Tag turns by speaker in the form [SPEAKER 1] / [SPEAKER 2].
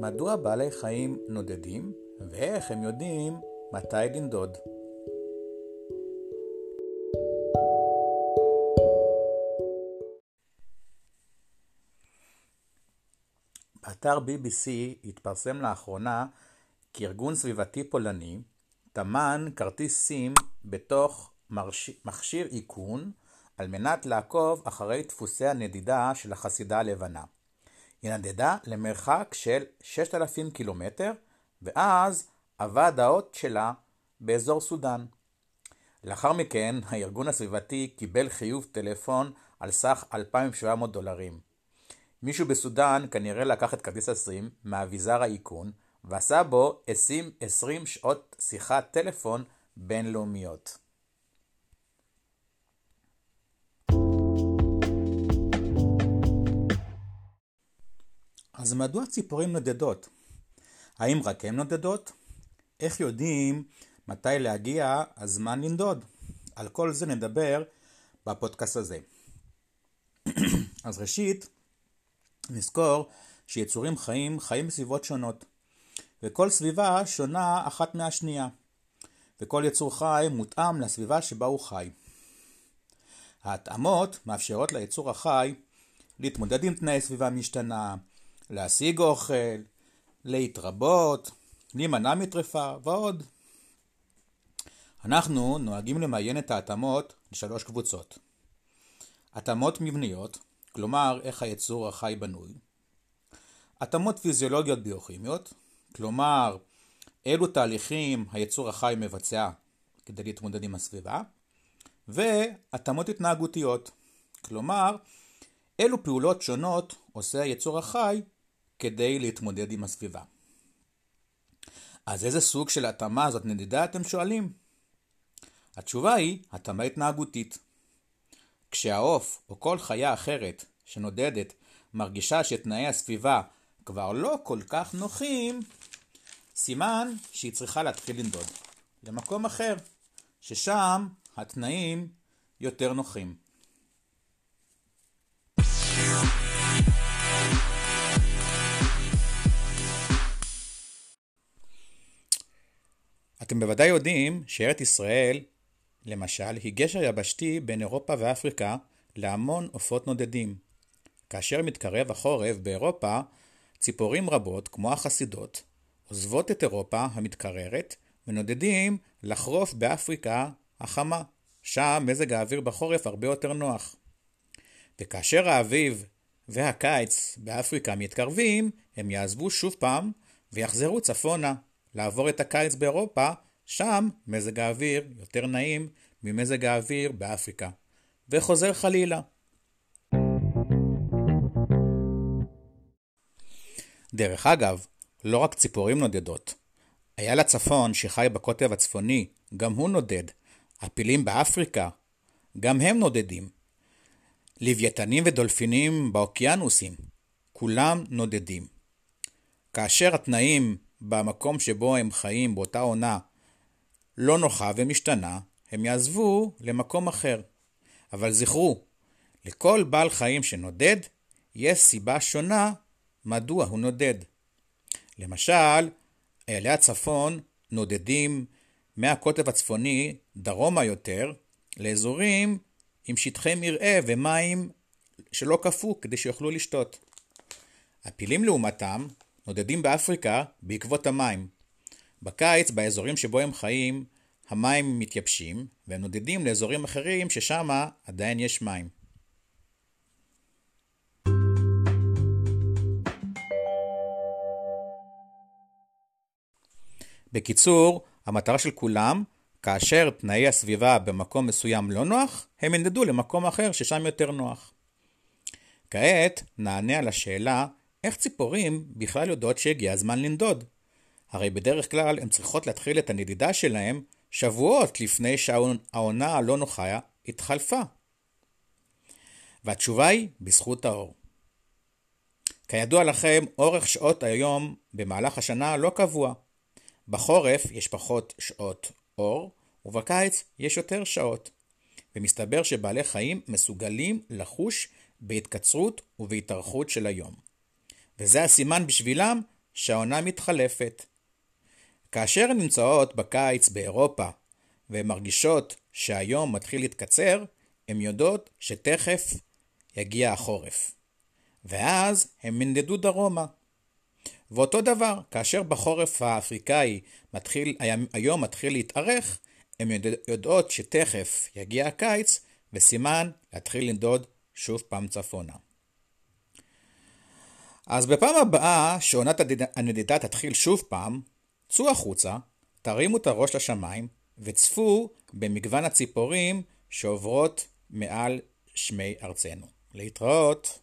[SPEAKER 1] מדוע בעלי חיים נודדים, ואיך הם יודעים מתי לנדוד. באתר BBC התפרסם לאחרונה כי ארגון סביבתי פולני טמן כרטיס סים בתוך מכשיר איכון על מנת לעקוב אחרי דפוסי הנדידה של החסידה הלבנה. היא נדדה למרחק של 6,000 קילומטר, ואז עבד האות שלה באזור סודאן. לאחר מכן, הארגון הסביבתי קיבל חיוב טלפון על סך 2,700 דולרים. מישהו בסודאן כנראה לקח את כרטיס הסים מאביזר האיכון ועשה בו 20, 20 שעות שיחת טלפון בינלאומיות. אז מדוע ציפורים נודדות? האם רק הן נודדות? איך יודעים מתי להגיע הזמן לנדוד? על כל זה נדבר בפודקאסט הזה. אז ראשית, נזכור שיצורים חיים חיים בסביבות שונות, וכל סביבה שונה אחת מהשנייה, וכל יצור חי מותאם לסביבה שבה הוא חי. ההתאמות מאפשרות ליצור החי להתמודד עם תנאי סביבה משתנה, להשיג אוכל, להתרבות, להימנע מטרפה ועוד. אנחנו נוהגים למיין את ההתאמות לשלוש קבוצות. התאמות מבניות, כלומר איך היצור החי בנוי. התאמות פיזיולוגיות ביוכימיות, כלומר אילו תהליכים היצור החי מבצע כדי להתמודד עם הסביבה, והתאמות התנהגותיות, כלומר אילו פעולות שונות עושה היצור החי כדי להתמודד עם הסביבה. אז איזה סוג של התאמה זאת נדידה אתם שואלים? התשובה היא התאמה התנהגותית. כשהעוף או כל חיה אחרת שנודדת מרגישה שתנאי הסביבה כבר לא כל כך נוחים, סימן שהיא צריכה להתחיל לנדוד למקום אחר, ששם התנאים יותר נוחים. אתם בוודאי יודעים שארץ ישראל, למשל, היא גשר יבשתי בין אירופה ואפריקה להמון עופות נודדים. כאשר מתקרב החורף באירופה, ציפורים רבות, כמו החסידות, עוזבות את אירופה המתקררת ונודדים לחרוף באפריקה החמה. שם מזג האוויר בחורף הרבה יותר נוח. וכאשר האביב והקיץ באפריקה מתקרבים, הם יעזבו שוב פעם ויחזרו צפונה. לעבור את הקיץ באירופה, שם מזג האוויר יותר נעים ממזג האוויר באפריקה. וחוזר חלילה. דרך אגב, לא רק ציפורים נודדות. אייל הצפון, שחי בקוטב הצפוני, גם הוא נודד. הפילים באפריקה, גם הם נודדים. לוויתנים ודולפינים באוקיינוסים, כולם נודדים. כאשר התנאים במקום שבו הם חיים באותה עונה לא נוחה ומשתנה, הם יעזבו למקום אחר. אבל זכרו, לכל בעל חיים שנודד, יש סיבה שונה מדוע הוא נודד. למשל, איילי הצפון נודדים מהקוטב הצפוני דרומה יותר לאזורים עם שטחי מרעה ומים שלא קפוא כדי שיוכלו לשתות. הפילים לעומתם נודדים באפריקה בעקבות המים. בקיץ, באזורים שבו הם חיים, המים מתייבשים, והם נודדים לאזורים אחרים ששם עדיין יש מים. בקיצור, המטרה של כולם, כאשר תנאי הסביבה במקום מסוים לא נוח, הם ינדדו למקום אחר ששם יותר נוח. כעת נענה על השאלה איך ציפורים בכלל יודעות שהגיע הזמן לנדוד? הרי בדרך כלל הן צריכות להתחיל את הנדידה שלהם שבועות לפני שהעונה הלא נוחה התחלפה. והתשובה היא בזכות האור. כידוע לכם, אורך שעות היום במהלך השנה לא קבוע. בחורף יש פחות שעות אור, ובקיץ יש יותר שעות. ומסתבר שבעלי חיים מסוגלים לחוש בהתקצרות ובהתארכות של היום. וזה הסימן בשבילם שהעונה מתחלפת. כאשר הן נמצאות בקיץ באירופה והן מרגישות שהיום מתחיל להתקצר, הן יודעות שתכף יגיע החורף. ואז הם ינדדו דרומה. ואותו דבר, כאשר בחורף האפריקאי מתחיל, היום מתחיל להתארך, הן יודעות שתכף יגיע הקיץ, וסימן להתחיל לנדוד שוב פעם צפונה. אז בפעם הבאה שעונת הנדידה תתחיל שוב פעם, צאו החוצה, תרימו את הראש לשמיים וצפו במגוון הציפורים שעוברות מעל שמי ארצנו. להתראות.